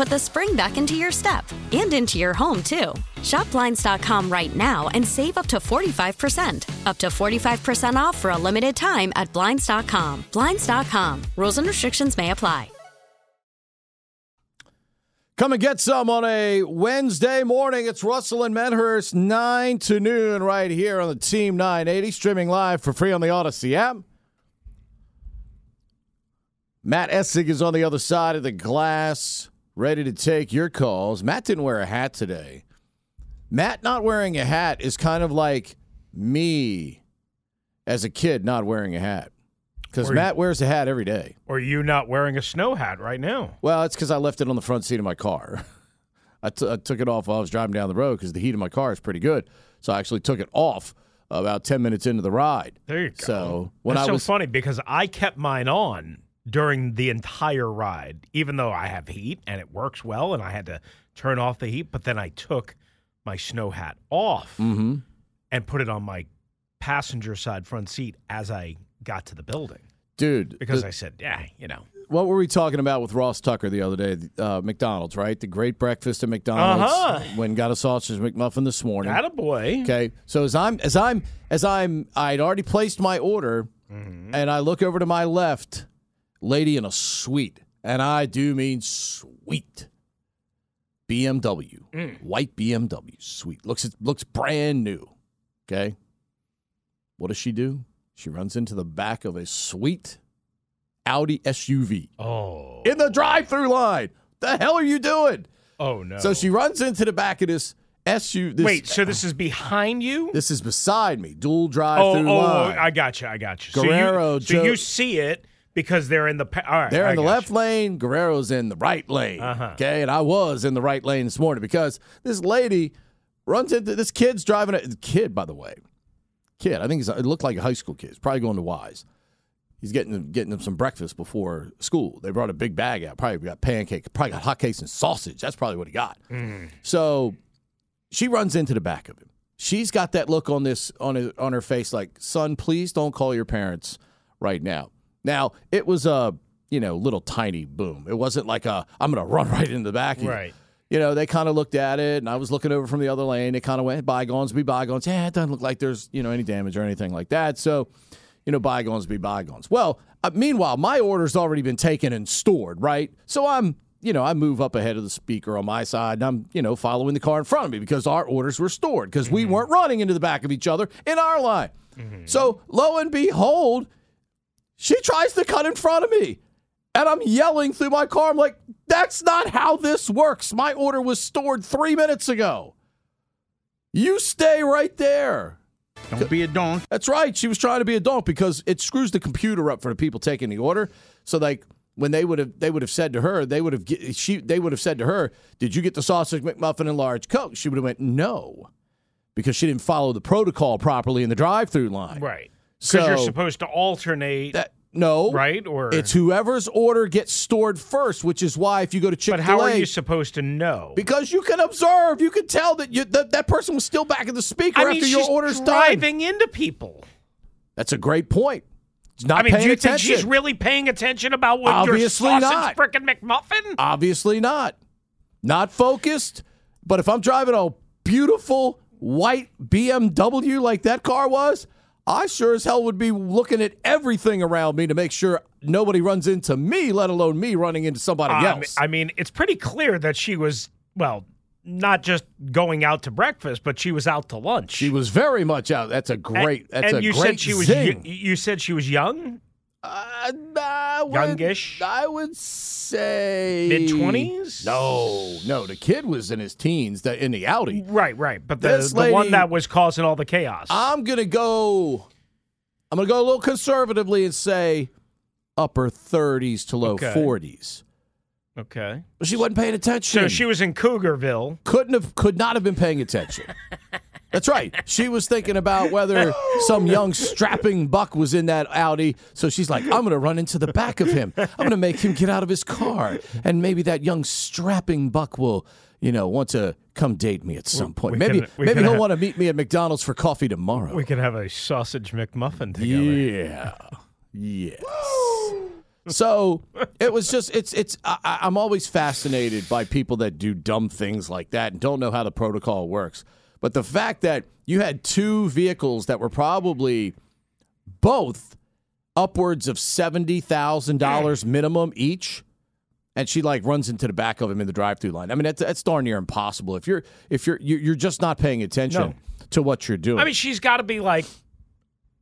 put the spring back into your step and into your home, too. Shop Blinds.com right now and save up to 45%. Up to 45% off for a limited time at Blinds.com. Blinds.com. Rules and restrictions may apply. Come and get some on a Wednesday morning. It's Russell and Medhurst, 9 to noon, right here on the Team 980, streaming live for free on the Audacy app. Matt Essig is on the other side of the glass, ready to take your calls. Matt didn't wear a hat today. Matt not wearing a hat is kind of like me as a kid not wearing a hat. Because Matt wears a hat every day. Or you not wearing a snow hat right now? Well, it's because I left it on the front seat of my car. I, t- I took it off while I was driving down the road because the heat of my car is pretty good. So I actually took it off about 10 minutes into the ride. There you go. So when That's I so was funny because I kept mine on during the entire ride, even though I have heat and it works well, and I had to turn off the heat. But then I took my snow hat off Mhm. and put it on my passenger side front seat as I got to the building dude, because the- I said, "Yeah, you know." what were we talking about with Ross Tucker the other day? Uh, McDonald's, right? The great breakfast at McDonald's. Uh-huh. When got a sausage McMuffin this morning. Attaboy. Okay, so as I'm as I'm as I'm I'd already placed my order, Mm-hmm. and I look over to my left, lady in a suite, and I do mean sweet. BMW, Mm. white BMW, sweet. Looks it looks brand new. Okay, what does she do? She runs into the back of a sweet Audi SUV Oh. in the drive-through line. The hell are you doing? Oh no. So she runs into the back of this SUV. This, Wait, so this is behind you? this is beside me, dual Oh, drive-through oh, line. I got you. I got you. Guerrero, so you, so Joe- you see it because they're in the. Pa- all right, They're I in the left you. lane. Guerrero's in the right lane. Uh-huh. Okay, and I was in the right lane this morning because this lady runs into this kid's driving a kid. By the way, kid. I think it looked like a high school kid. He's probably going to Wise. He's getting getting them some breakfast before school. They brought a big bag out. Probably got pancake. Probably got hotcakes and sausage. That's probably what he got. So she runs into the back of him. She's got that look on this on his, on her face, like, "Son, please don't call your parents right now." Now it was a you know little tiny boom. It wasn't like a I'm going to run right into the back. of you." Right. You know, they kind of looked at it, and I was looking over from the other lane. It kind of went, bygones be bygones. Yeah, it doesn't look like there's, you know, any damage or anything like that. So, you know, bygones be bygones. Well, uh, meanwhile, my order's already been taken and stored, right? So I'm, you know, I move up ahead of the speaker on my side, and I'm, you know, following the car in front of me because our orders were stored because we weren't running into the back of each other in our line. So lo and behold, she tries to cut in front of me. And I'm yelling through my car. I'm like, that's not how this works. My order was stored three minutes ago. You stay right there. Don't be a donk. That's right. She was trying to be a donk because it screws the computer up for the people taking the order. So like when they would have they would have said to her, they would have she they would have said to her, "Did you get the sausage McMuffin and large Coke?" She would have went, "No." Because she didn't follow the protocol properly in the drive-through line. Right. Because you're supposed to alternate. That no, Right, or- it's whoever's order gets stored first, which is why if you go to Chick but Fil A, but how are you supposed to know? because you can observe, you can tell that you, that, that person was still back in the speaker I mean, after your order's done. driving into people. That's a great point. It's not I mean, paying do you attention. think she's really paying attention about what Obviously your sausage not. frickin' McMuffin? Obviously not. Not focused. But if I'm driving a beautiful white BMW like that car was, I sure as hell would be looking at everything around me to make sure nobody runs into me, let alone me running into somebody Um, else. I mean, it's pretty clear that she was well, not just going out to breakfast, but she was out to lunch. she was very much out. That's a great. And, that's and a you great said she was. You, you said she was young, Uh, I would- Youngish? I would say mid-twenties. No, no. The kid was in his teens. The, in the Audi. Right, right. But the, This the one that was causing all the chaos. I'm gonna go. I'm gonna go a little conservatively and say upper 30s to low Okay. 40s. okay. But she wasn't paying attention. So she was in Cougarville. couldn't have, could not have been paying attention. That's right. She was thinking about whether some young strapping buck was in that Audi. So she's like, I'm going to run into the back of him. I'm going to make him get out of his car. And maybe that young strapping buck will, you know, want to come date me at some point. we maybe can- maybe he'll have- want to meet me at McDonald's for coffee tomorrow. We can have a sausage McMuffin together. Yeah. Yes. So it was just it's it's I, I- I'm always fascinated by people that do dumb things like that and don't know how the protocol works. But the fact that you had two vehicles that were probably both upwards of seventy thousand dollars mm. minimum each, and she like runs into the back of him in the drive-through line. I mean, that's, that's darn near impossible if you're if you're you're you're just not paying attention No. to what you're doing. I mean, she's got to be like,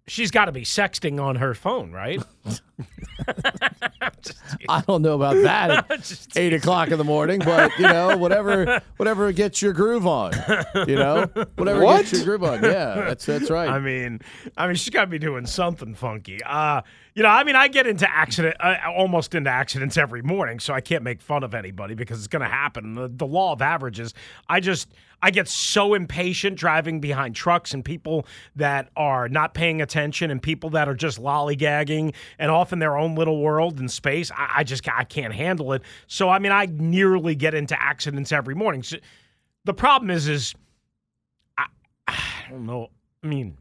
she's got to be sexting on her phone, right? I don't know about that at eight o'clock in the morning, but you know, whatever, whatever gets your groove on, you know, whatever gets your groove on. Yeah, that's that's right. I mean, I mean, she's got to be doing something funky. Uh, you know, I mean, I get into accident, uh, almost into accidents every morning, so I can't make fun of anybody because it's going to happen. The, the law of averages. I just, I get so impatient driving behind trucks and people that are not paying attention and people that are just lollygagging and off in their own little world and space. I, I just, I can't handle it. So, I mean, I nearly get into accidents every morning. So, the problem is, is I, I don't know. I mean,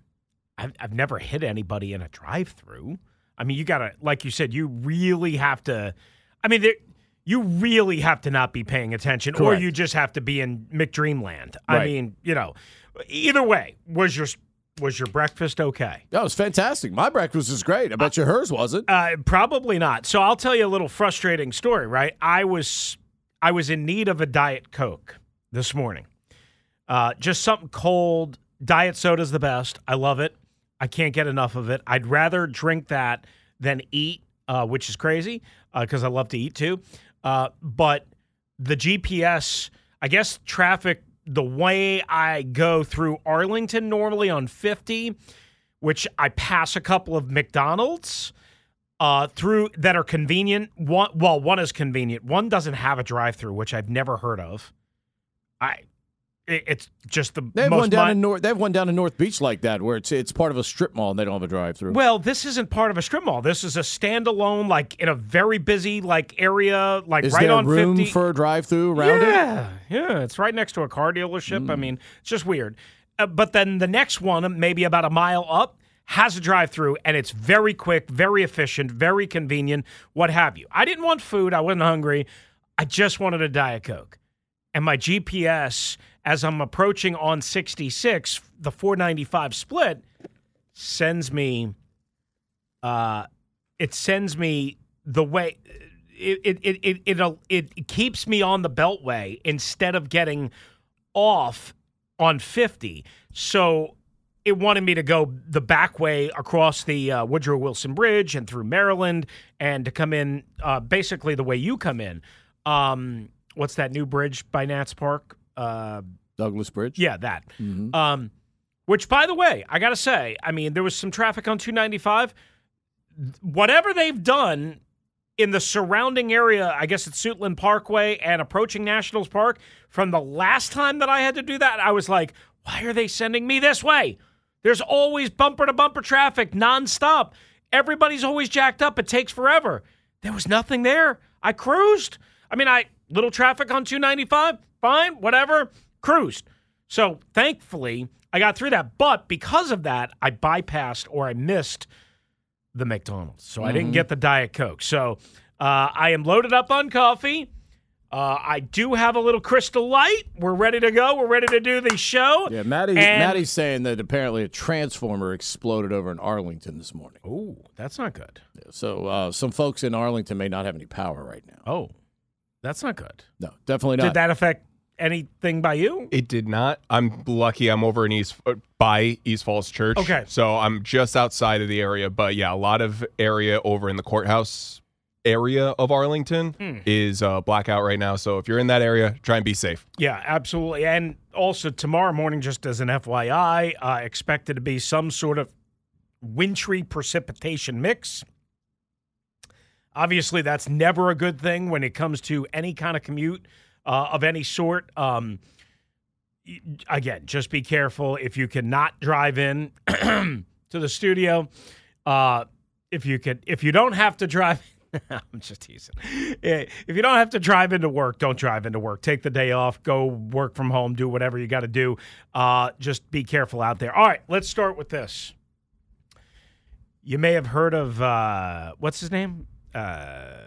I've, I've never hit anybody in a drive through. I mean, you got to, like you said, you really have to, I mean, there, you really have to not be paying attention or you just have to be in McDreamland. I mean, you know, either way, was your, was your breakfast okay? that was fantastic. My breakfast was great. I bet you hers wasn't. Uh, probably not. So I'll tell you a little frustrating story, right? I was I was in need of a diet coke this morning. Uh, just something cold. Diet soda's the best. I love it. I can't get enough of it. I'd rather drink that than eat, uh, which is crazy because I love to eat too. Uh, but the GPS, I guess traffic, the way I go through Arlington normally on 50, which I pass a couple of McDonald's uh, through that are convenient. One, well, one is convenient. One doesn't have a drive-through, which I've never heard of. I, it's just the They have one down in North. They have one down in North Beach like that, where it's it's part of a strip mall and they don't have a drive-through. Well, this isn't part of a strip mall. This is a standalone, like in a very busy like area, like Is right there on room 50. for a drive-through around it? yeah, yeah, it's right next to a car dealership. I mean, it's just weird. Uh, but then the next one, maybe about a mile up, has a drive-through, and it's very quick, very efficient, very convenient, what have you. I didn't want food. I wasn't hungry. I just wanted a diet coke, and my GPS, as I'm approaching on 66, the 495 split, sends me. Uh, it sends me the way it it it it it'll, it keeps me on the beltway instead of getting off on 50. So it wanted me to go the back way across the uh, Woodrow Wilson Bridge and through Maryland and to come in uh, basically the way you come in. Um, what's that new bridge by Nats Park? Uh, Douglass Bridge. yeah, that. Um, which, by the way, I got to say, I mean, there was some traffic on 295. Whatever they've done in the surrounding area, I guess it's Suitland Parkway and approaching Nationals Park, from the last time that I had to do that, I was like, why are they sending me this way? There's always bumper to bumper traffic nonstop. Everybody's always jacked up. It takes forever. There was nothing there. I cruised. I mean, I little traffic on 295, fine, whatever, cruised. So thankfully, I got through that. But because of that, I bypassed or I missed the McDonald's. So I didn't get the Diet Coke. So uh, I am loaded up on coffee. Uh, I do have a little crystal light. We're ready to go. We're ready to do the show. Yeah, Maddie, And- Maddie's saying that apparently a transformer exploded over in Arlington this morning. Ooh, that's not good. So uh, some folks in Arlington may not have any power right now. Oh, that's not good. No, definitely not. Did that affect anything by you? It did not. I'm lucky. I'm over in East uh, by East Falls Church. Okay. So I'm just outside of the area, but yeah, a lot of area over in the courthouse area of Arlington Hmm. is uh, blackout right now. So if you're in that area, try and be safe. Yeah, absolutely. And also tomorrow morning, just as an FYI, uh, expected to be some sort of wintry precipitation mix. Obviously, that's never a good thing when it comes to any kind of commute uh, of any sort. Um, again, just be careful if you cannot drive in to the studio. Uh, if you could, if you don't have to drive. I'm just teasing. Eh, If you don't have to drive into work, don't drive into work. Take the day off. Go work from home. Do whatever you got to do. Uh, just be careful out there. All right, let's start with this. You may have heard of uh, what's his name, uh,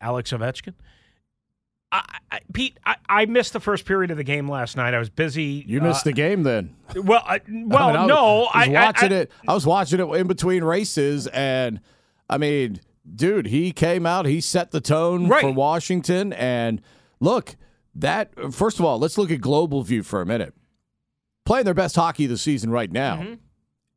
Alex Ovechkin. I, I, Pete, I, I missed the first period of the game last night. I was busy. you missed uh, the game then. Well, I, well, I mean, I no, I was I- watching it. I was watching it in between races, and I mean, dude, he came out. He set the tone Right. for Washington. And look, that first of all, let's look at global view for a minute. Playing their best hockey of the season right now, Mm-hmm.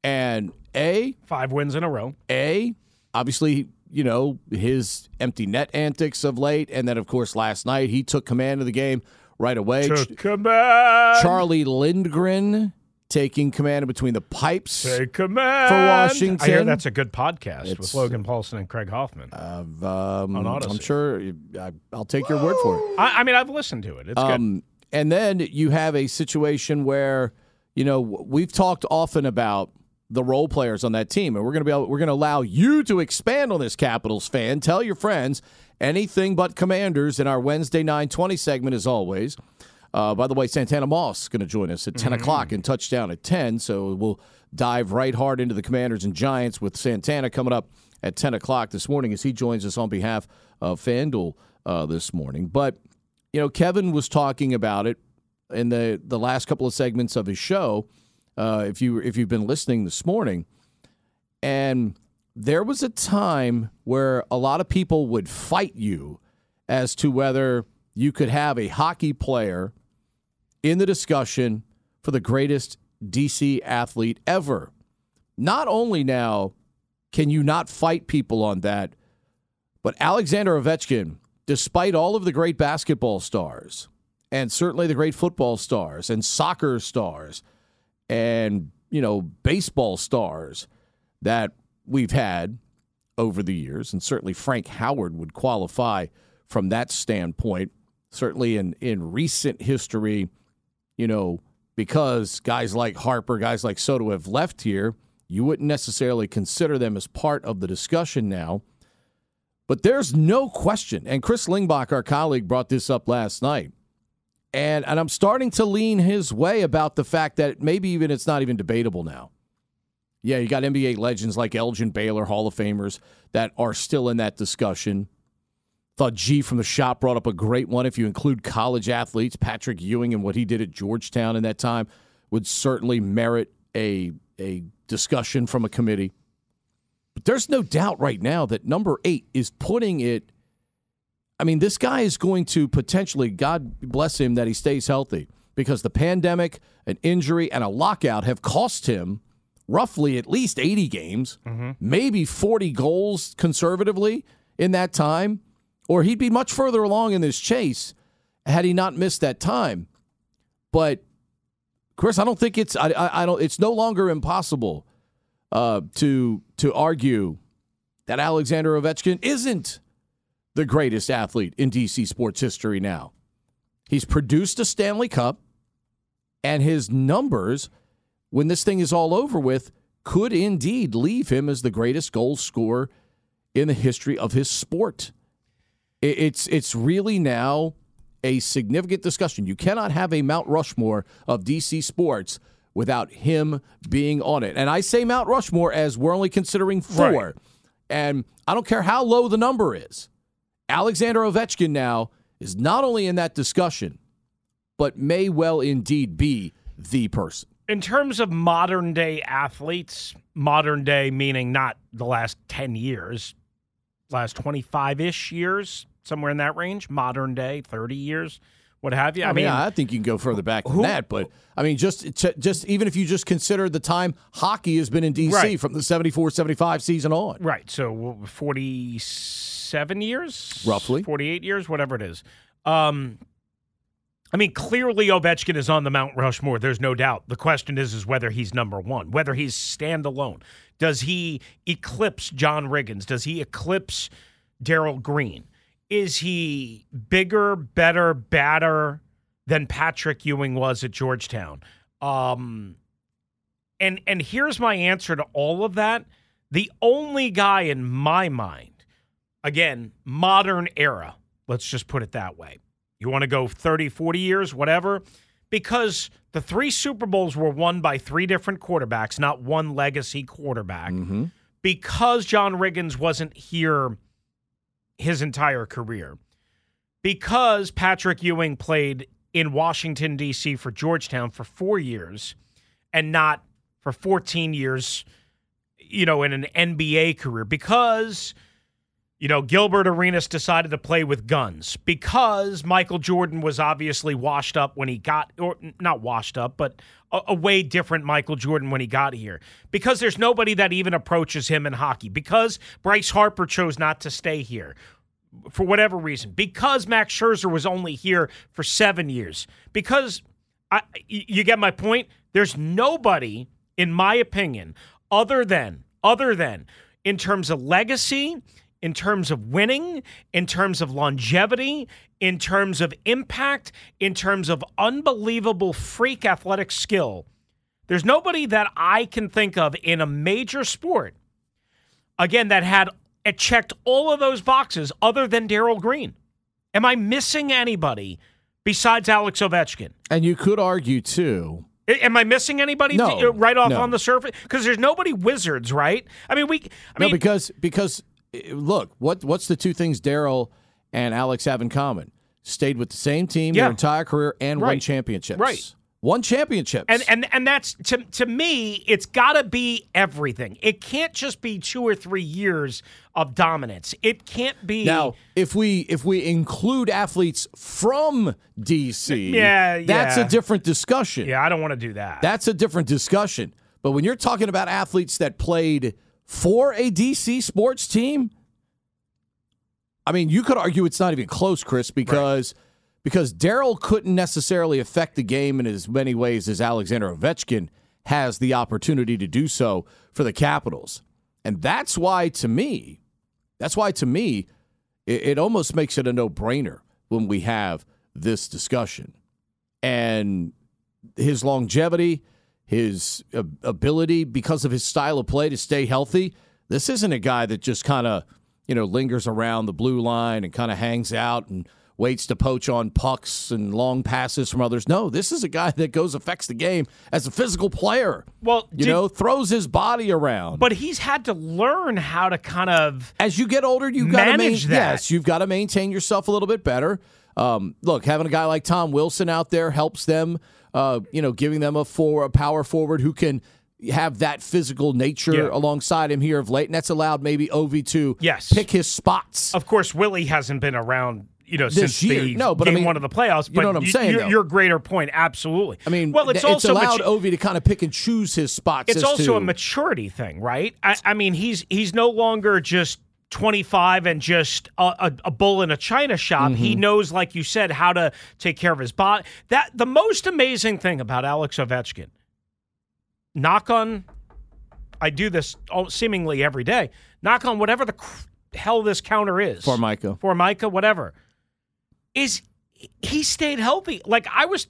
and a Five wins in a row. a obviously you know his empty net antics of late, and then of course last night he took command of the game right away. Ch- Took command. Charlie Lindgren taking command in between the pipes. Take command. For Washington. I hear that's a good podcast with Logan Paulson and Craig Hoffman. Of, um, On Audacy. I'm sure I, I'll take your word for it. I, I mean, I've listened to it. It's good. Um, and then you have a situation where you know we've talked often about the role players on that team, and we're going to be able, we're going to allow you to expand on this Capitals fan. Tell your friends anything but Commanders in our Wednesday nine twenty segment as always. Uh, by the way, Santana Moss is going to join us at 10 o'clock and touchdown at 10. So we'll dive right hard into the Commanders and Giants with Santana coming up at 10 o'clock this morning as he joins us on behalf of FanDuel uh, this morning. But, you know, Kevin was talking about it in the, the last couple of segments of his show. Uh, if you if you've been listening this morning, and there was a time where a lot of people would fight you as to whether you could have a hockey player in the discussion for the greatest DC athlete ever. Not only now can you not fight people on that, but Alexander Ovechkin, despite all of the great basketball stars and certainly the great football stars and soccer stars and, you know, baseball stars that we've had over the years, and certainly Frank Howard would qualify from that standpoint. Certainly in, in recent history, you know, because guys like Harper, guys like Soto have left here, you wouldn't necessarily consider them as part of the discussion now. But there's no question, and Chris Lingebach, our colleague, brought this up last night. And, and I'm starting to lean his way about the fact that maybe even it's not even debatable now. Yeah, you got NBA legends like Elgin Baylor, Hall of Famers, that are still in that discussion. Thought G from the shop brought up a great one. If you include college athletes, Patrick Ewing and what he did at Georgetown in that time would certainly merit a a discussion from a committee. But there's no doubt right now that number eight is putting it. I mean, this guy is going to potentially, God bless him that he stays healthy, because the pandemic, an injury, and a lockout have cost him roughly at least 80 games, maybe 40 goals conservatively in that time, or he'd be much further along in this chase had he not missed that time. But Chris, I don't think it's I, I, I don't it's no longer impossible uh, to to argue that Alexander Ovechkin isn't the greatest athlete in DC sports history now. He's produced a Stanley Cup, and his numbers, when this thing is all over with, could indeed leave him as the greatest goal scorer in the history of his sport. It's it's really now a significant discussion. You cannot have a Mount Rushmore of DC sports without him being on it. And I say Mount Rushmore as we're only considering four. Right. And I don't care how low the number is. Alexander Ovechkin now is not only in that discussion, but may well indeed be the person. In terms of modern day athletes, modern day meaning not the last 10 years, last 25 ish years, somewhere in that range, modern day, 30 years, what have you. I, I, mean, mean, I think you can go further back than who- that, but I mean, just just even if you just consider the time hockey has been in DC Right. from the 74 75 season on. right. So 47 years? Roughly. 48 years, whatever it is. Um, I mean, clearly Ovechkin is on the Mount Rushmore. There's no doubt. The question is, is whether he's number one, whether he's standalone. Does he eclipse John Riggins? Does he eclipse Darrell Green? Is he bigger, better, badder than Patrick Ewing was at Georgetown? Um, and and here's my answer to all of that. The only guy in my mind, again, modern era, let's just put it that way. You want to go 30, 40 years, whatever, because the three Super Bowls were won by three different quarterbacks, not one legacy quarterback. Mm-hmm. Because John Riggins wasn't here his entire career. Because Patrick Ewing played in Washington, D.C. for Georgetown for four years and not for 14 years, you know, in an NBA career. Because, you know, Gilbert Arenas decided to play with guns. Because Michael Jordan was obviously washed up when he got, or not washed up, but a, a way different Michael Jordan when he got here. Because there's nobody that even approaches him in hockey. Because Bryce Harper chose not to stay here for whatever reason, because Max Scherzer was only here for seven years, because I, you get my point. There's nobody, in my opinion, other than other than in terms of legacy, in terms of winning, in terms of longevity, in terms of impact, in terms of unbelievable freak athletic skill. There's nobody that I can think of in a major sport again that had it checked all of those boxes other than Darrell Green. Am I missing anybody besides Alex Ovechkin? And you could argue too. Am I missing anybody No, uh, right off no. on the surface? Because there's nobody Wizards, right? I mean, we. I no, mean, because because look, what what's the two things Darrell and Alex have in common? Stayed with the same team Yeah. their entire career and won Right. championships. Right. Won championships. and and and that's to to me, it's got to be everything. It can't just be two or three years of dominance. It can't be Now, if we if we include athletes from DC, Yeah, that's yeah. a different discussion. Yeah, I don't want to do that. That's a different discussion. But when you're talking about athletes that played for a DC sports team, I mean, you could argue it's not even close, Chris, because because Darrell couldn't necessarily affect the game in as many ways as Alexander Ovechkin has the opportunity to do so for the Capitals. And that's why to me, that's why to me, it, it almost makes it a no-brainer when we have this discussion. And his longevity, his ability because of his style of play to stay healthy. This isn't a guy that just kind of, you know, lingers around the blue line and kind of hangs out and waits to poach on pucks and long passes from others. No, this is a guy that goes affects the game as a physical player. well, You did- know, throws his body around. but he's had to learn how to kind of as you get older, you've got to Manage that. Yes, you've got to maintain yourself a little bit better. Um, look, having a guy like Tom Wilson out there helps them. Uh, you know, giving them a for a power forward who can have that physical nature Yeah. alongside him here of late, and that's allowed maybe Ovi to Yes. pick his spots. Of course, Willie hasn't been around, you know, This since year. the No, but I game mean, one of the playoffs. you But know what I'm saying, Your, your greater point, absolutely. I mean, well, it's th- also allowed matu- Ovi to kind of pick and choose his spots. it's also to- a maturity thing, right? I, I mean, he's he's no longer just 25 and just a, a, a bull in a china shop. Mm-hmm. He knows, like you said, how to take care of his body. That the most amazing thing about Alex Ovechkin. Knock on, I do this all, seemingly every day. Knock on whatever the cr- hell this counter is for Micah. for Micah, whatever, is he stayed healthy. Like I was,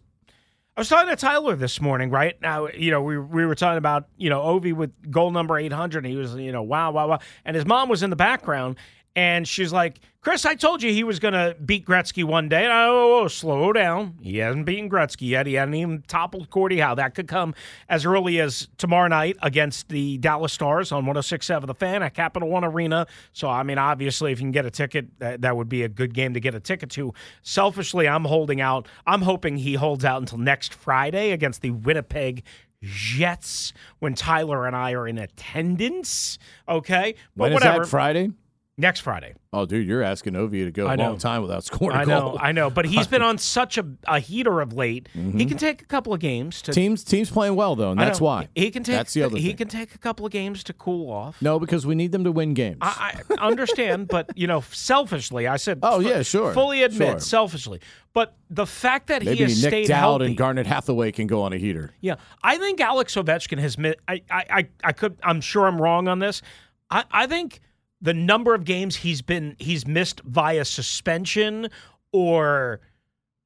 I was talking to Tyler this morning, right? Now, you know, we, we were talking about, you know, Ovi with goal number 800. And he was, you know, wow, wow, wow. And his mom was in the background. And she's like, Chris, I told you he was going to beat Gretzky one day. And I, oh, oh, slow down. He hasn't beaten Gretzky yet. He hasn't even toppled Gordie Howe. That could come as early as tomorrow night against the Dallas Stars on 106.7 The Fan at Capital One Arena. So, I mean, obviously, if you can get a ticket, that, that would be a good game to get a ticket to. Selfishly, I'm holding out. I'm hoping he holds out until next Friday against the Winnipeg Jets when Tyler and I are in attendance. Okay, but when whatever. Is that Friday? Next Friday. Oh, dude, you're asking Ovi to go a long time without scoring. I know, I know, but he's been on such a, a heater of late. Mm-hmm. He can take a couple of games to teams. Teams playing well though, and that's why he can take. That's the other. He thing. can take a couple of games to cool off. No, because we need them to win games. I, I understand, but you know, selfishly, I said. Oh yeah, sure. Fully admit, sure. selfishly, but the fact that Maybe he has Nick stayed Dowd healthy, and Garnet Hathaway can go on a heater. Yeah, I think Alex Ovechkin has. I, I, I, I could. I'm sure I'm wrong on this. I, I think the number of games he's been he's missed via suspension or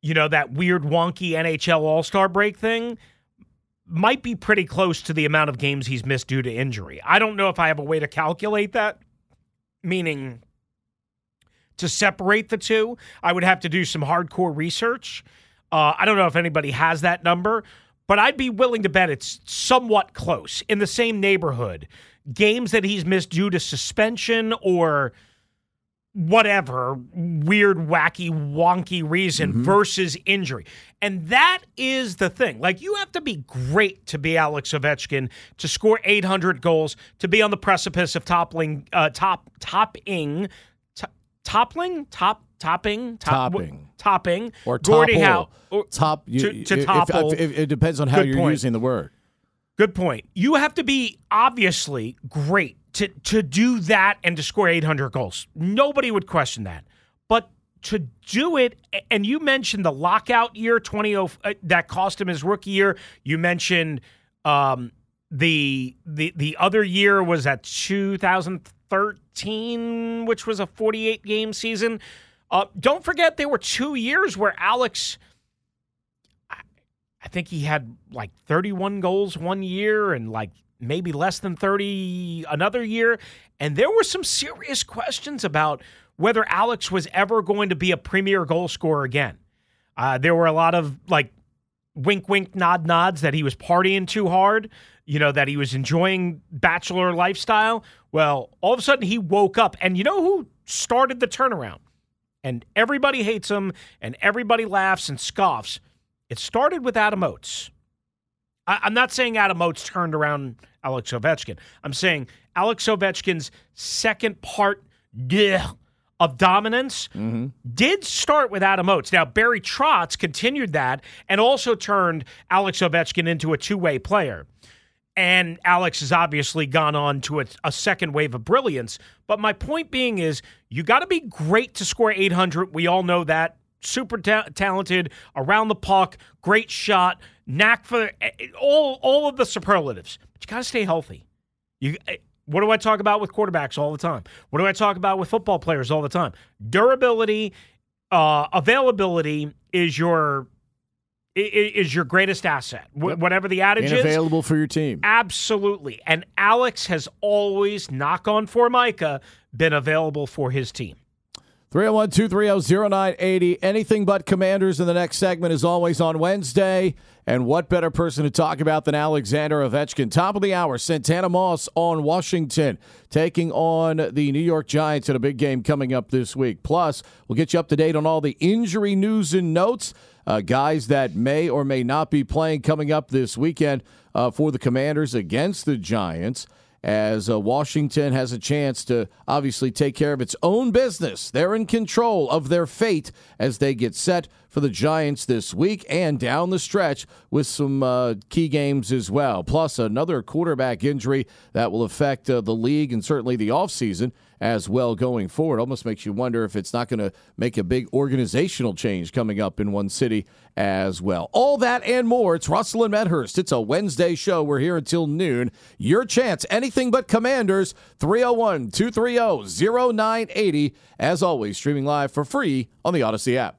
you know that weird wonky NHL All-Star break thing might be pretty close to the amount of games he's missed due to injury. I don't know if I have a way to calculate that, meaning to separate the two. I would have to do some hardcore research. Uh, I don't know if anybody has that number, but I'd be willing to bet it's somewhat close in the same neighborhood games that he's missed due to suspension or whatever weird, wacky, wonky reason mm-hmm. versus injury. And that is the thing. Like, you have to be great to be Alex Ovechkin, to score 800 goals, to be on the precipice of toppling, uh, top, topping, toppling, top, topping, top, topping, topping, or Gordie topple. Howe, or top, you, to, to if, topple. If, if, it depends on how Good you're point. using the word. Good point. You have to be obviously great to to do that and to score 800 goals. Nobody would question that. But to do it, and you mentioned the lockout year 20 uh, that cost him his rookie year. You mentioned um, the the the other year was at 2013, which was a 48 game season. Uh, don't forget there were two years where Alex I think he had like 31 goals one year and like maybe less than 30 another year. And there were some serious questions about whether Alex was ever going to be a premier goal scorer again. Uh, there were a lot of like wink, wink, nod, nods that he was partying too hard, you know, that he was enjoying bachelor lifestyle. Well, all of a sudden he woke up, and you know who started the turnaround? And everybody hates him, and everybody laughs and scoffs. It started with Adam Oates. I, am not saying Adam Oates turned around Alex Ovechkin. I'm saying Alex Ovechkin's second part of dominance mm-hmm. did start with Adam Oates. Now, Barry Trotz continued that and also turned Alex Ovechkin into a two way player. And Alex has obviously gone on to a, a, second wave of brilliance. But my point being is, you got to be great to score 800. We all know that super ta- talented, around the puck, great shot, knack for eh, eh, all all of the superlatives. But you got to stay healthy. You eh, what do I talk about with quarterbacks all the time? What do I talk about with football players all the time? Durability, uh, availability is your is your greatest asset. Yep. Whatever the adage Being is, available for your team. Absolutely. And Alex has always, knock on Formica, been available for his team. 301 230 0980. Anything but commanders in the next segment is always on Wednesday. And what better person to talk about than Alexander Ovechkin? Top of the hour, Santana Moss on Washington, taking on the New York Giants in a big game coming up this week. Plus, we'll get you up to date on all the injury news and notes. Uh, guys that may or may not be playing coming up this weekend uh, for the Commanders against the Giants as uh, Washington has a chance to obviously take care of its own business. They're in control of their fate as they get set for the Giants this week and down the stretch with some uh, key games as well. Plus, another quarterback injury that will affect uh, the league and certainly the offseason as well going forward. Almost makes you wonder if it's not going to make a big organizational change coming up in one city as well. All that and more. It's Russell and Medhurst. It's a Wednesday show. We're here until noon. Your chance, anything but Commanders, 301 230 0980. As always, streaming live for free on the Audacy app.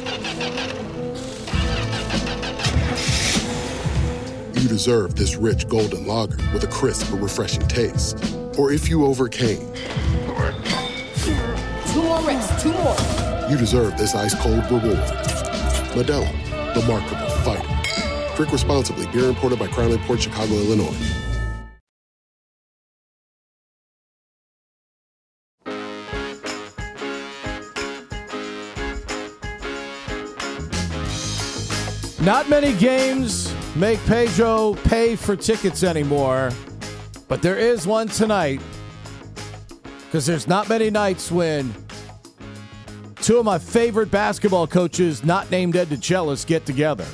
you deserve this rich golden lager with a crisp but refreshing taste. Or if you overcame, Two more reps, two more. you deserve this ice cold reward. Modelo, the mark of a fighter. Drink responsibly. Beer imported by Crown Port Chicago, Illinois. Not many games make Pedro pay for tickets anymore, but there is one tonight because there's not many nights when two of my favorite basketball coaches, not named Ed DeChellis, get together.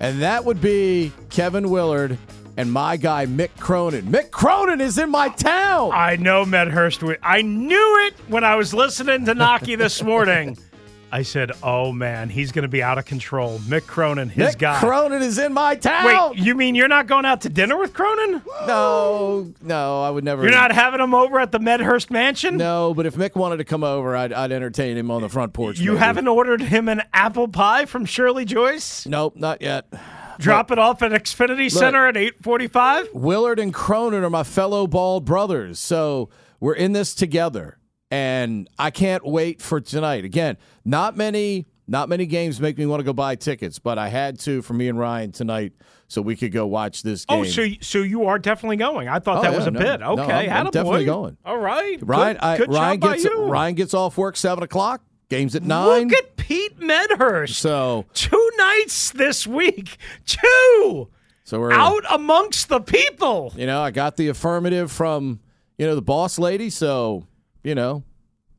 And that would be Kevin Willard and my guy, Mick Cronin. Mick Cronin is in my town. I know Medhurst. I knew it when I was listening to Naki this morning. I said, "Oh man, he's going to be out of control." Mick Cronin, his Mick guy. Cronin is in my town. Wait, you mean you're not going out to dinner with Cronin? no, no, I would never. You're not having him over at the Medhurst Mansion? No, but if Mick wanted to come over, I'd, I'd entertain him on the front porch. You maybe. haven't ordered him an apple pie from Shirley Joyce? Nope, not yet. Drop it off at Xfinity Center at 8:45. Willard and Cronin are my fellow bald brothers, so we're in this together, and I can't wait for tonight. Again, not many, not many games make me want to go buy tickets, but I had to for me and Ryan tonight, so we could go watch this oh, game. Oh, so so you are definitely going. I thought Oh, that yeah, was a no, no, Okay, I'm- I'm definitely going. All right. Ryan, good, I, good Ryan job gets you. Ryan gets off work seven o'clock. Games at nine. Look at Pete Medhurst. so Two nights this week. Two so we're out amongst the people. You know, I got the affirmative from you know the boss lady, so you know.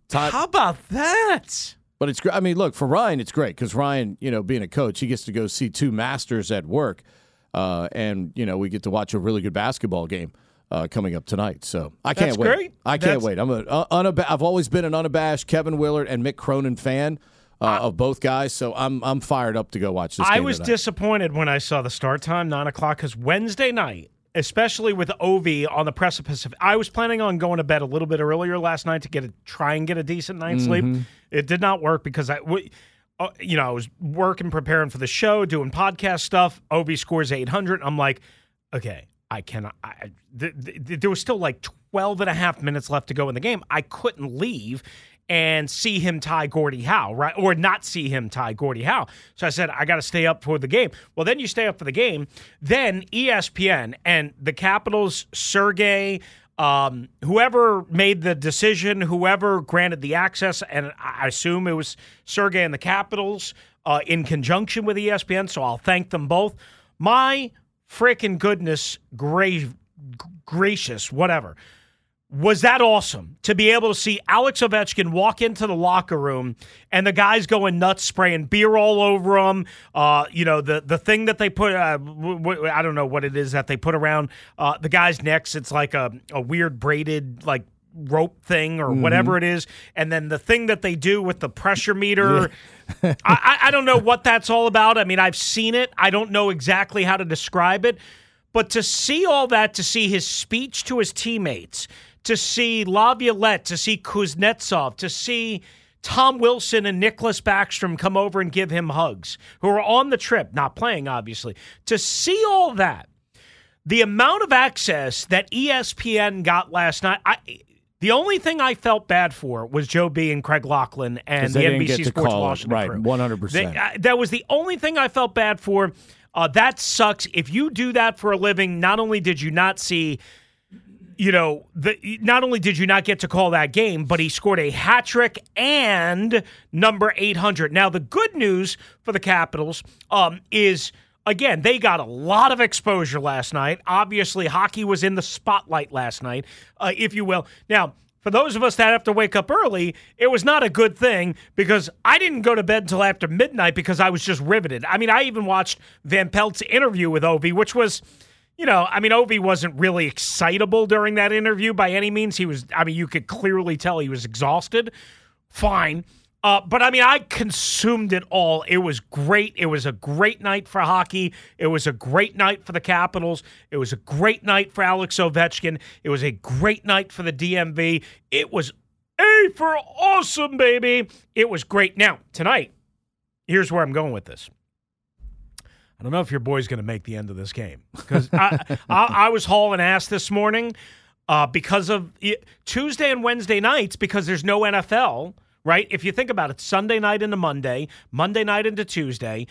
Todd, How about that? But it's great. I mean, look for Ryan, it's great because Ryan, you know, being a coach, he gets to go see two masters at work, uh, and you know, we get to watch a really good basketball game uh, coming up tonight. So I can't That's wait. great. I can't That's- wait. I'm a uh, unab- I've always been an unabashed Kevin Willard and Mick Cronin fan uh, of both guys, so I'm I'm fired up to go watch this. I was tonight. disappointed when I saw the start time, nine o'clock, because Wednesday night, especially with Ov on the precipice of, I was planning on going to bed a little bit earlier last night to get a try and get a decent night's sleep. Mm-hmm. It did not work because I, w- uh, you know, I was working, preparing for the show, doing podcast stuff. Ov scores eight hundred. I'm like, okay, I cannot. I, th- th- there was still like 12 and a half minutes left to go in the game. I couldn't leave and see him tie Gordie Howe, right? Or not see him tie Gordie Howe. So I said, I got to stay up for the game. Well, then you stay up for the game. Then ESPN and the Capitals, Sergey, um, whoever made the decision, whoever granted the access, and I assume it was Sergey and the Capitals uh, in conjunction with ESPN. So I'll thank them both. My freaking goodness, gra- gracious, whatever. Was that awesome to be able to see Alex Ovechkin walk into the locker room and the guys going nuts, spraying beer all over him. Uh, you know the the thing that they put uh, w- w- I don't know what it is that they put around uh, the guys' necks. It's like a, a weird braided like rope thing or whatever it is, and then the thing that they do with the pressure meter. I, I I don't know what that's all about. I mean, I've seen it. I don't know exactly how to describe it. But to see all that, to see his speech to his teammates, to see Laviolette, to see Kuznetsov, to see Tom Wilson and Nicklas Backstrom come over and give him hugs, who are on the trip, not playing, obviously. To see all that, the amount of access that ESPN got last night, I. The only thing I felt bad for was Joe B and Craig Laughlin and the NBC Sports call. Washington Right, crew. 100%. They- I- that was the only thing I felt bad for. Uh, that sucks. If you do that for a living, not only did you not see, you know, the not only did you not get to call that game, but he scored a hat trick and number eight hundred. Now the good news for the Capitals um, is. Again, they got a lot of exposure last night. Obviously, hockey was in the spotlight last night, uh, if you will. Now, for those of us that have to wake up early, it was not a good thing because I didn't go to bed until after midnight because I was just riveted. I mean, I even watched Van Pelt's interview with Ovi, which was, you know, I mean, Ovi wasn't really excitable during that interview by any means. He was, I mean, you could clearly tell he was exhausted. Fine. Uh, but I mean, I consumed it all. It was great. It was a great night for hockey. It was a great night for the Capitals. It was a great night for Alex Ovechkin. It was a great night for the DMV. It was A for awesome, baby. It was great. Now, tonight, here's where I'm going with this. I don't know if your boy's going to make the end of this game because I, I, I was hauling ass this morning uh, because of Tuesday and Wednesday nights because there's no NFL right? If you think about it, Sunday night into Monday, Monday night into Tuesday,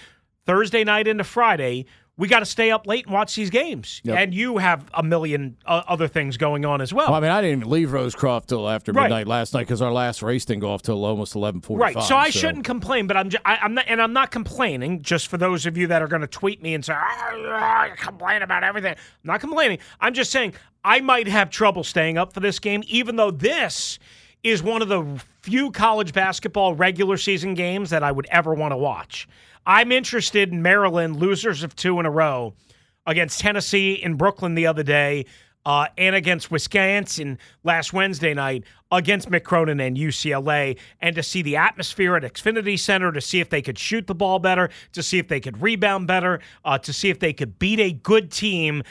Thursday night into Friday, we got to stay up late and watch these games. Yep. And you have a million uh, other things going on as well. Well, I mean, I didn't even leave Rosecroft till after Right. midnight last night because our last race didn't go off till almost eleven Right. So I shouldn't complain, but I'm just, I, I'm not, and I'm not complaining. Just for those of you that are going to tweet me and say, "Ah, you complain about everything." I'm not complaining. I'm just saying I might have trouble staying up for this game, even though this is one of the few college basketball regular season games that I would ever want to watch. I'm interested in Maryland, losers of two in a row, against Tennessee in Brooklyn the other day, uh, and against Wisconsin last Wednesday night, against Mick Cronin and UCLA, and to see the atmosphere at Xfinity Center, to see if they could shoot the ball better, to see if they could rebound better, uh, to see if they could beat a good team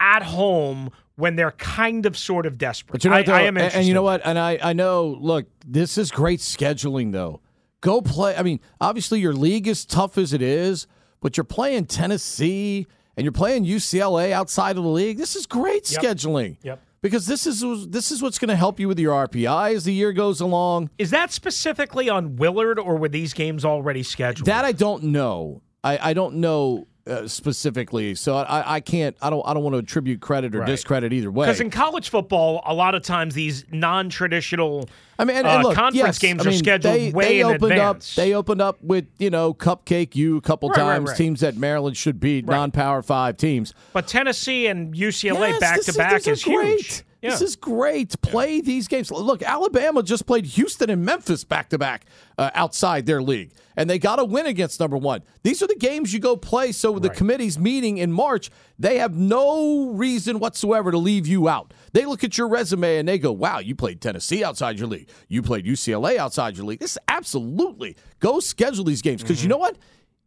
at home when they're kind of sort of desperate. But you know, I, though? I am and, interested. and you know what? And I, I know. Look, this is great scheduling, though. Go play. I mean, obviously your league is tough as it is, but you're playing Tennessee and you're playing UCLA outside of the league. This is great Yep. scheduling. Yep. Because this is this is what's going to help you with your RPI as the year goes along. Is that specifically on Willard, or were these games already scheduled? That I don't know. I, I don't know uh, specifically, so I, I can't. I don't. I don't want to attribute credit or Right. discredit either way. Because in college football, a lot of times these non-traditional I mean, and, uh, and look, conference yes, games I mean, are scheduled they, way they in opened advance. Up, they opened up with you know Cupcake you a couple Right, times. right. Teams that Maryland should beat, non-power five teams. but Tennessee and UCLA back to back is are great. huge. Yeah. This is great. Play these games. Look, Alabama just played Houston and Memphis back to back outside their league, and they got a win against number one. These are the games you go play. So the committee's meeting in March, they have no reason whatsoever to leave you out. They look at your resume and they go, "Wow, you played Tennessee outside your league. You played UCLA outside your league. This is absolutely go schedule these games because you mm-hmm. know what."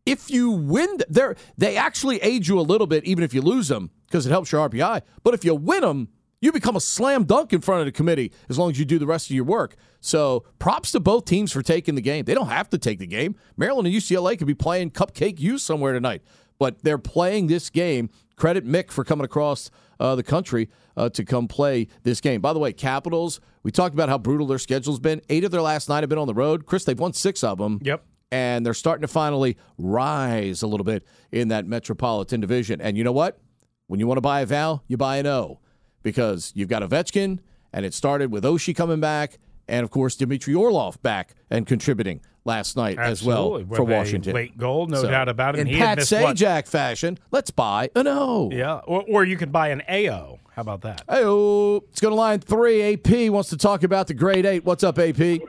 If you win, they they actually aid you a little bit, even if you lose them, because it helps your RPI. But if you win them, you become a slam dunk in front of the committee as long as you do the rest of your work. So props to both teams for taking the game. They don't have to take the game. Maryland and UCLA could be playing Cupcake U somewhere tonight, but they're playing this game. Credit Mick for coming across uh, the country uh, to come play this game. By the way, Capitals, we talked about how brutal their schedule's been. Eight of their last nine have been on the road. Chris, they've won six of them Yep. and they're starting to finally rise a little bit in that Metropolitan Division. And you know what? When you want to buy a Val, you buy an O because you've got Ovechkin, and it started with Oshie coming back, and of course Dmitry Orlov back and contributing last night as well Absolutely. for With a Washington. late goal, no So, doubt about it. In And Pat missed what? Sajak fashion, let's buy an O. Yeah, or, or you could buy an AO. How How about that? AO. let's go to line three. AP wants to talk about the Great Eight. What's up, AP? Hey,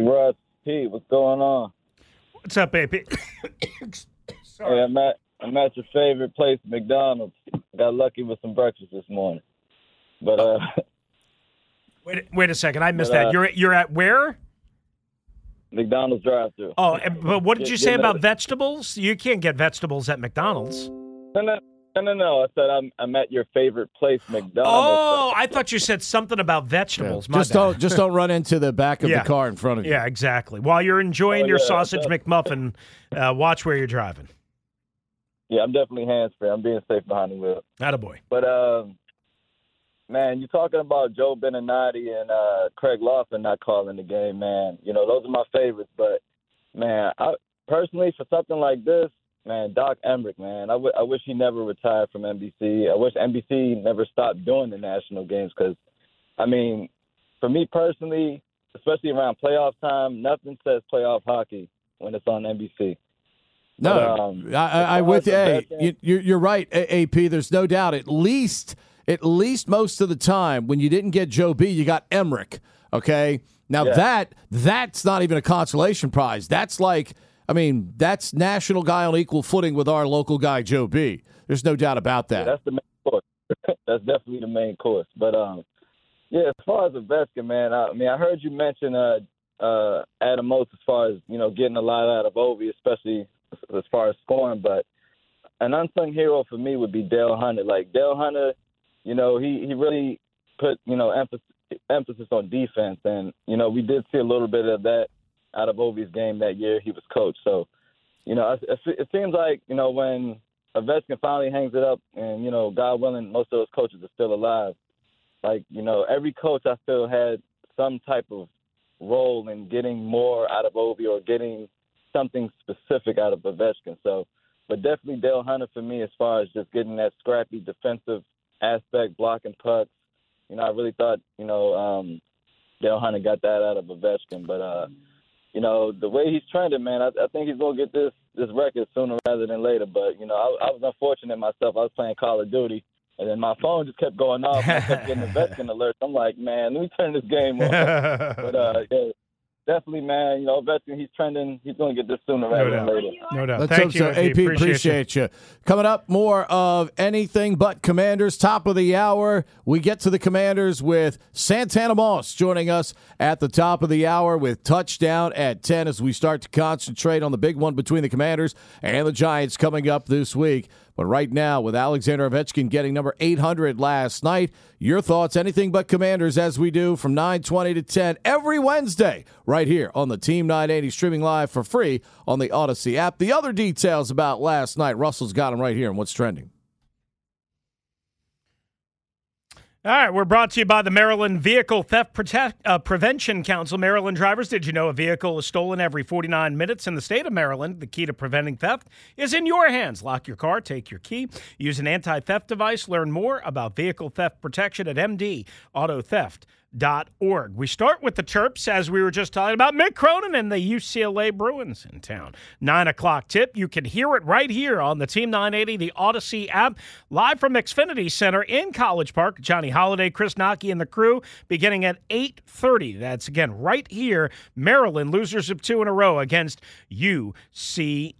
Russ, Pete, what's going on? What's up, AP? Hey, I'm at I'm at your favorite place, McDonald's. Got lucky with some breakfast this morning, but uh, Wait, wait a second. I missed But, uh, that. You're you're at where? McDonald's drive-through. Oh, eh, but what did you say about vegetables? You can't get vegetables at McDonald's. No, no, no, no, no. I said I'm I'm at your favorite place, McDonald's. Oh, I thought you said something about vegetables. My Just bad. don't just don't run into the back of Yeah. the car in front of you. Yeah, exactly. While you're enjoying Oh, your yeah, sausage McMuffin, uh, watch where you're driving. Yeah, I'm definitely hands-free. I'm being safe behind the wheel. Attaboy. But um, man, you're talking about Joe Beninati and uh, Craig Laughlin not calling the game, man. You know, those are my favorites. But man, I personally for something like this, man, Doc Emrick, man, I, w- I wish he never retired from NBC. I wish NBC never stopped doing the national games because, I mean, for me personally, especially around playoff time, nothing says playoff hockey when it's on NBC. No, But, um, I, I, I with the hey, you, you're, right, AP. There's no doubt. At least, at least most of the time, when you didn't get Joe B, you got Emrick. Okay, now Yeah. that that's not even a consolation prize. That's like, I mean, that's national guy on equal footing with our local guy Joe B. There's no doubt about that. Yeah, that's the main course. that's definitely the main course. But um, yeah, as far as the Ovechkin, man, I, I mean, I heard you mention uh, uh, Adam Oates as far as you know getting a lot out of Ovi, especially as far as scoring. But an unsung hero for me would be Dale Hunter. Like Dale Hunter, you know, he he really put you know emphasis emphasis on defense, and you know we did see a little bit of that out of Ovi's game that year he was coach. So, you know, it, it seems like you know when Ovechkin finally hangs it up, and you know, God willing, most of those coaches are still alive. Like you know, every coach I feel had some type of role in getting more out of Ovi or getting something specific out of Ovechkin. So, but definitely Dale Hunter for me as far as just getting that scrappy defensive aspect, blocking pucks. You know, I really thought you know um, Dale Hunter got that out of Ovechkin, but uh, you know the way he's trending, man, I, I think he's gonna get this this record sooner rather than later. But you know, I, I was unfortunate myself. I was playing Call of Duty. And then my phone just kept going off. And I kept getting Ovechkin alerts. I'm like, man, let me turn this game off. but uh, yeah, definitely, man. You know, Ovechkin, he's trending. He's going to get this sooner rather than later. No doubt. Let's Thank hope you, so. AP. AP, Appreciate appreciate, you. Coming up, more of anything but Commanders. Top of the hour, we get to the Commanders with Santana Moss joining us at the top of the hour with touchdown at ten as we start to concentrate on the big one between the Commanders and the Giants coming up this week. But right now, with Alexander Ovechkin getting number 800 last night, your thoughts, anything but Commanders, as we do from 920 to 10 every Wednesday, right here on the Team 980, streaming live for free on the Audacy app. The other details about last night, Russell's got them right here and what's trending. All right, we're brought to you by the Maryland Vehicle Theft Protect, uh, Prevention Council. Maryland drivers, did you know a vehicle is stolen every 49 minutes in the state of Maryland? The key to preventing theft is in your hands. Lock your car, take your key, use an anti theft device. Learn more about vehicle theft protection at mdautotheft.org. We start with the Terps, as we were just talking about Mick Cronin and the UCLA Bruins in town. Nine o'clock tip. You can hear it right here on the Team 980, the Audacy app, live from Xfinity Center in College Park. Johnny Holliday, Chris Knoche, and the crew beginning at 8:30. That's again right here. Maryland losers of two in a row against UCLA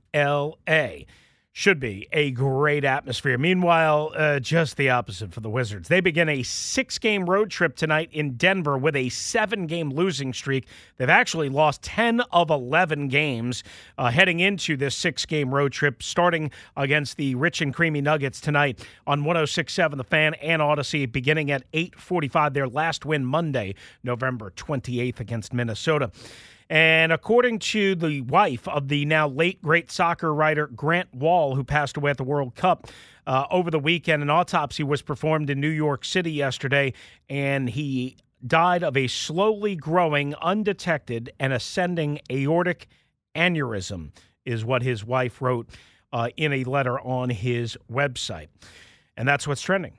should be a great atmosphere. Meanwhile, uh, just the opposite for the Wizards. They begin a six game road trip tonight in Denver with a seven game losing streak. They've actually lost 10 of 11 games uh, heading into this six game road trip, starting against the rich and creamy Nuggets tonight on 1067 The Fan and Audacy, beginning at 845. Their last win Monday, November 28th against Minnesota. And according to the wife of the now late great soccer writer Grant Wahl, who passed away at the World Cup uh, over the weekend, an autopsy was performed in New York City yesterday, and he died of a slowly growing, undetected, and ascending aortic aneurysm, is what his wife wrote uh, in a letter on his website. And that's what's trending.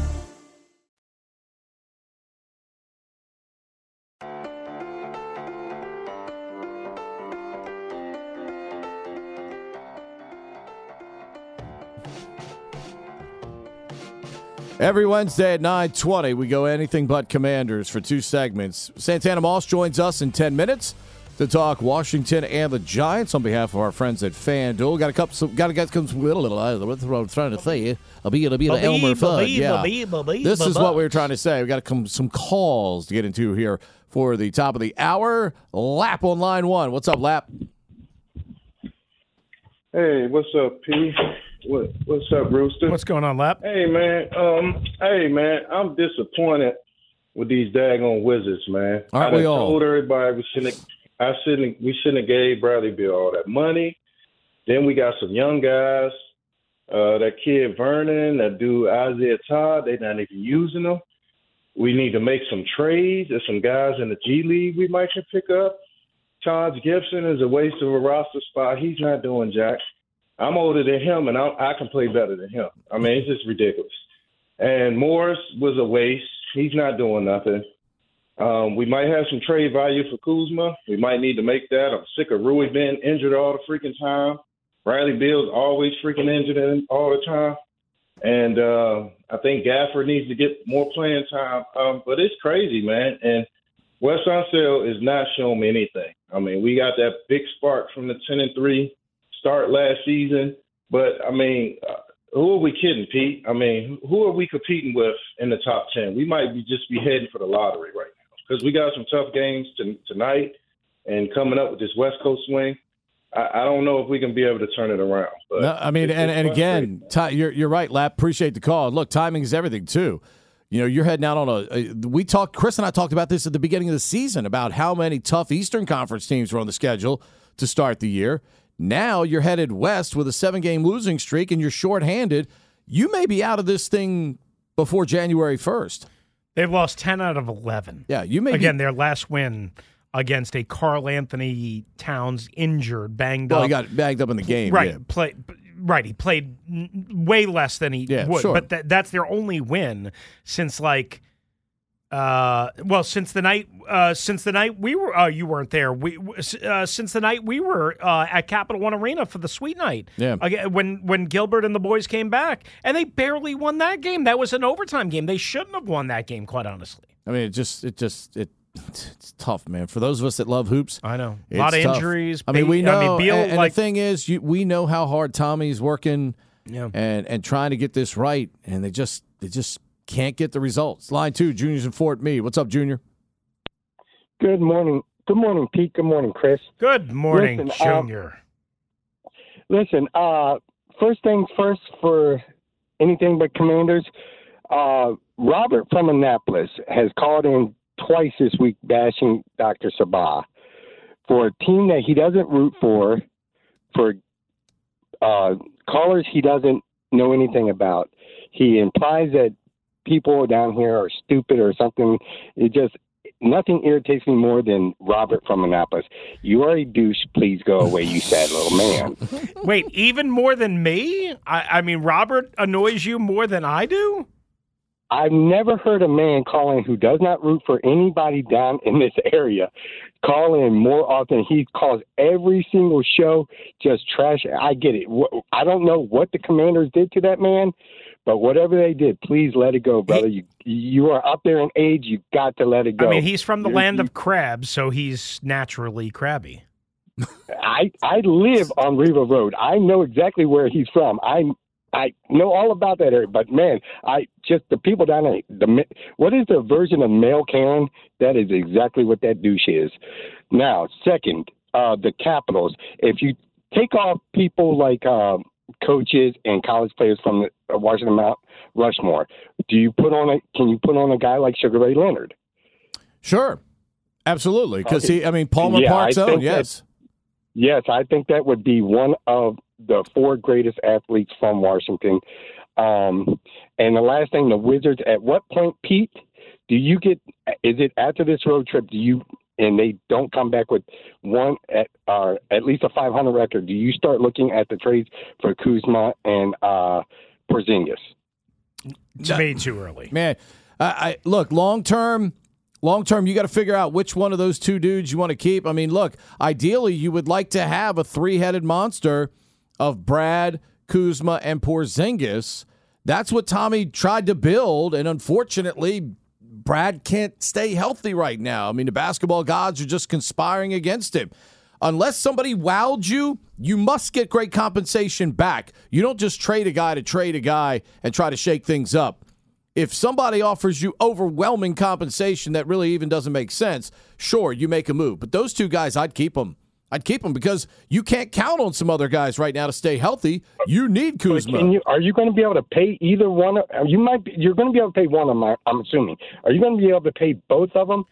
Every Wednesday at 9:20, we go anything but Commanders for two segments. Santana Moss joins us in 10 minutes to talk Washington and the Giants on behalf of our friends at FanDuel. Got a couple, some, got to get some little, little. What's what I'm trying to say? I'll be, it'll be the Elmer Fudd. Yeah, this is what we were trying to say. We got to come some calls to get into here for the top of the hour. Lap on line one. What's up, Lap? Hey, what's up, P? What What's up, Rooster? What's going on, Lap? Hey, man. Um, hey, man. I'm disappointed with these daggone Wizards, man. Aren't I we all? told everybody we shouldn't. I shouldn't. We shouldn't have gave Bradley Beal all that money. Then we got some young guys. Uh, that kid Vernon, that dude Isaiah Todd. They're not even using them. We need to make some trades. There's some guys in the G League we might can pick up. Taj Gibson is a waste of a roster spot. He's not doing jack. I'm older than him, and I, I can play better than him. I mean, it's just ridiculous. And Morris was a waste. He's not doing nothing. Um, we might have some trade value for Kuzma. We might need to make that. I'm sick of Rui being injured all the freaking time. Riley Beal's always freaking injured in- all the time. And uh, I think Gafford needs to get more playing time. Um, but it's crazy, man. And Wes Unseld is not showing me anything. I mean, we got that big spark from the 10 and 3 start last season. But, I mean, uh, who are we kidding, Pete? I mean, who are we competing with in the top 10? We might be just be heading for the lottery right now because we got some tough games to, tonight and coming up with this West Coast swing. I, I don't know if we can be able to turn it around. But No, I mean, and, and again, ti you're you're right, Lap. Appreciate the call. Look, timing is everything too. You know, you're heading out on a we talked. Chris and I talked about this at the beginning of the season about how many tough Eastern Conference teams were on the schedule to start the year. Now you're headed west with a seven game losing streak, and you're shorthanded. You may be out of this thing before January first. They've lost 10 out of 11. Yeah, you may be- Again, their last win against a Karl-Anthony Towns injured, banged Well, up. he got banged up in the game. right. yeah. Play, right. He played way less than he Yeah, would. sure. But th- that's their only win since like. Uh, well, since the night, uh, since the night we were, uh, you weren't there. We, uh, since the night we were uh, at Capital One Arena for the Sweet Night. Yeah. Again, when when Gilbert and the boys came back, and they barely won that game. That was an overtime game. They shouldn't have won that game, quite honestly. I mean, it just, it just, it, it's tough, man. For those of us that love hoops, I know a lot of tough. injuries. I mean, we know. I mean, Beal, and, and like the thing is, you, we know how hard Tommy's working, Yeah. and and trying to get this right, and they just, they just can't get the results. Line two, Junior's in Fort Meade. What's up, Junior? Good morning. Good morning, Pete. Good morning, Chris. Good morning, Listen, uh, Junior. Listen, uh, first things first for anything but commanders. Uh, Robert from Annapolis has called in twice this week bashing Dr. Sabah for a team that he doesn't root for, for uh, callers he doesn't know anything about. He implies that people down here are stupid or something. It just nothing irritates me more than Robert from Annapolis. You are a douche. Please go away, you sad little man. Wait, even more than me? I, I mean, Robert annoys you more than I do? I've never heard a man calling who does not root for anybody down in this area call in more often. He calls every single show just trash. I get it. I don't know what the commanders did to that man, but whatever they did, please let it go, brother. You you are up there in age. You've got to let it go. I mean, he's from the You- land you- of crabs, so he's naturally crabby. I I live on Riva Road. I know exactly where he's from. I I know all about that area. But man, I just the people down there. The what is the version of male Karen? That is exactly what that douche is. Now, second, uh, the Capitals. If you take off people like uh, coaches and college players from the Washington Mount Rushmore. Do you put on a? Can you put on a guy like Sugar Ray Leonard? Sure, absolutely. Because Okay. he, I mean, Palmer Yeah, Park's own. that- Yes. Yes, I think that would be one of the four greatest athletes from Washington. Um, and the last thing, the Wizards. At what point, Pete, do you get? Is it after this road trip? Do you and they don't come back with one at or at least a 500 record? Do you start looking at the trades for Kuzma and uh, Porzingis? To me, too early. Man, I, I look long term. Long term, you got to figure out which one of those two dudes you want to keep. I mean, look, ideally, you would like to have a three headed monster of Brad, Kuzma, and Porzingis. That's what Tommy tried to build, and unfortunately, Brad can't stay healthy right now. I mean, the basketball gods are just conspiring against him. Unless somebody wowed you, you must get great compensation back. You don't just trade a guy to trade a guy and try to shake things up. If somebody offers you overwhelming compensation that really even doesn't make sense, sure, you make a move. But those two guys, I'd keep them. I'd keep them because you can't count on some other guys right now to stay healthy. You need Kuzma. Can you, are you going to be able to pay either one? Of, you might. Be, you're going to be able to pay one of them. I'm assuming. Are you going to be able to pay both of them?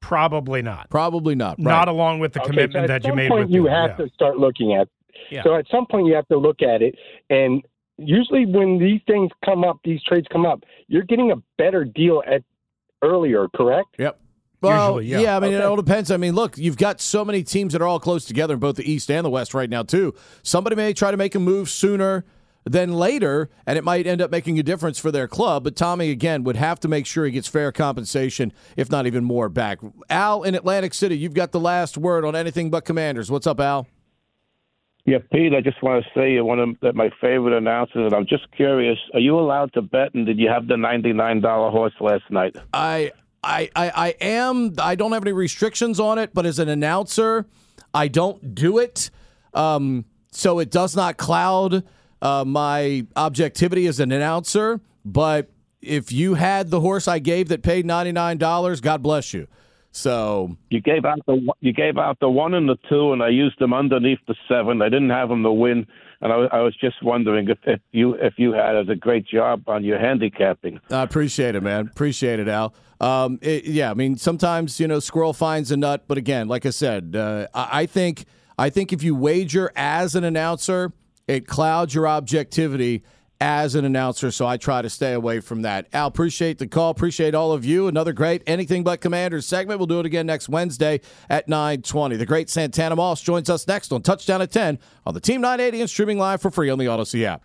Probably not. Probably not. Not along with the Okay, commitment so that you some made point with you Beal, have yeah. to start looking at. Yeah. So at some point you have to look at it, and usually when these things come up, these trades come up, you're getting a better deal at earlier, correct? Yep. Well, Usually, yeah. I mean, it all depends. I mean, look, you've got so many teams that are all close together in both the East and the West right now, too. Somebody may try to make a move sooner than later, and it might end up making a difference for their club. But Tommy, again, would have to make sure he gets fair compensation, if not even more, back. Al in Atlantic City, you've got the last word on anything but Commanders. What's up, Al? Yeah, Pete, I just want to say you're one of the, my favorite announcers, and I'm just curious: Are you allowed to bet? And did you have the ninety-nine dollar horse last night? I, I, I, I am. I don't have any restrictions on it, but as an announcer, I don't do it. Um, so it does not cloud uh, my objectivity as an announcer. But if you had the horse I gave that paid ninety nine dollars, God bless you. So You gave out the one- you gave out the one and the two, and I used them underneath the seven. I didn't have them to win, and I, was- I was just wondering if, if you if you had a great job on your handicapping. I appreciate it, man. Appreciate it, Al. Um, it- yeah, I mean, sometimes you know, squirrel finds a nut, but again, like I said, uh, I, I think I think if you wager as an announcer, it clouds your objectivity as an announcer. So I try to stay away from that. Al, appreciate the call. Appreciate all of you. Another great anything but commanders segment. We'll do it again next Wednesday at nine twenty. The great Santana Moss joins us next on Touchdown at ten on the Team Nine Eighty and streaming live for free on the Audacy app.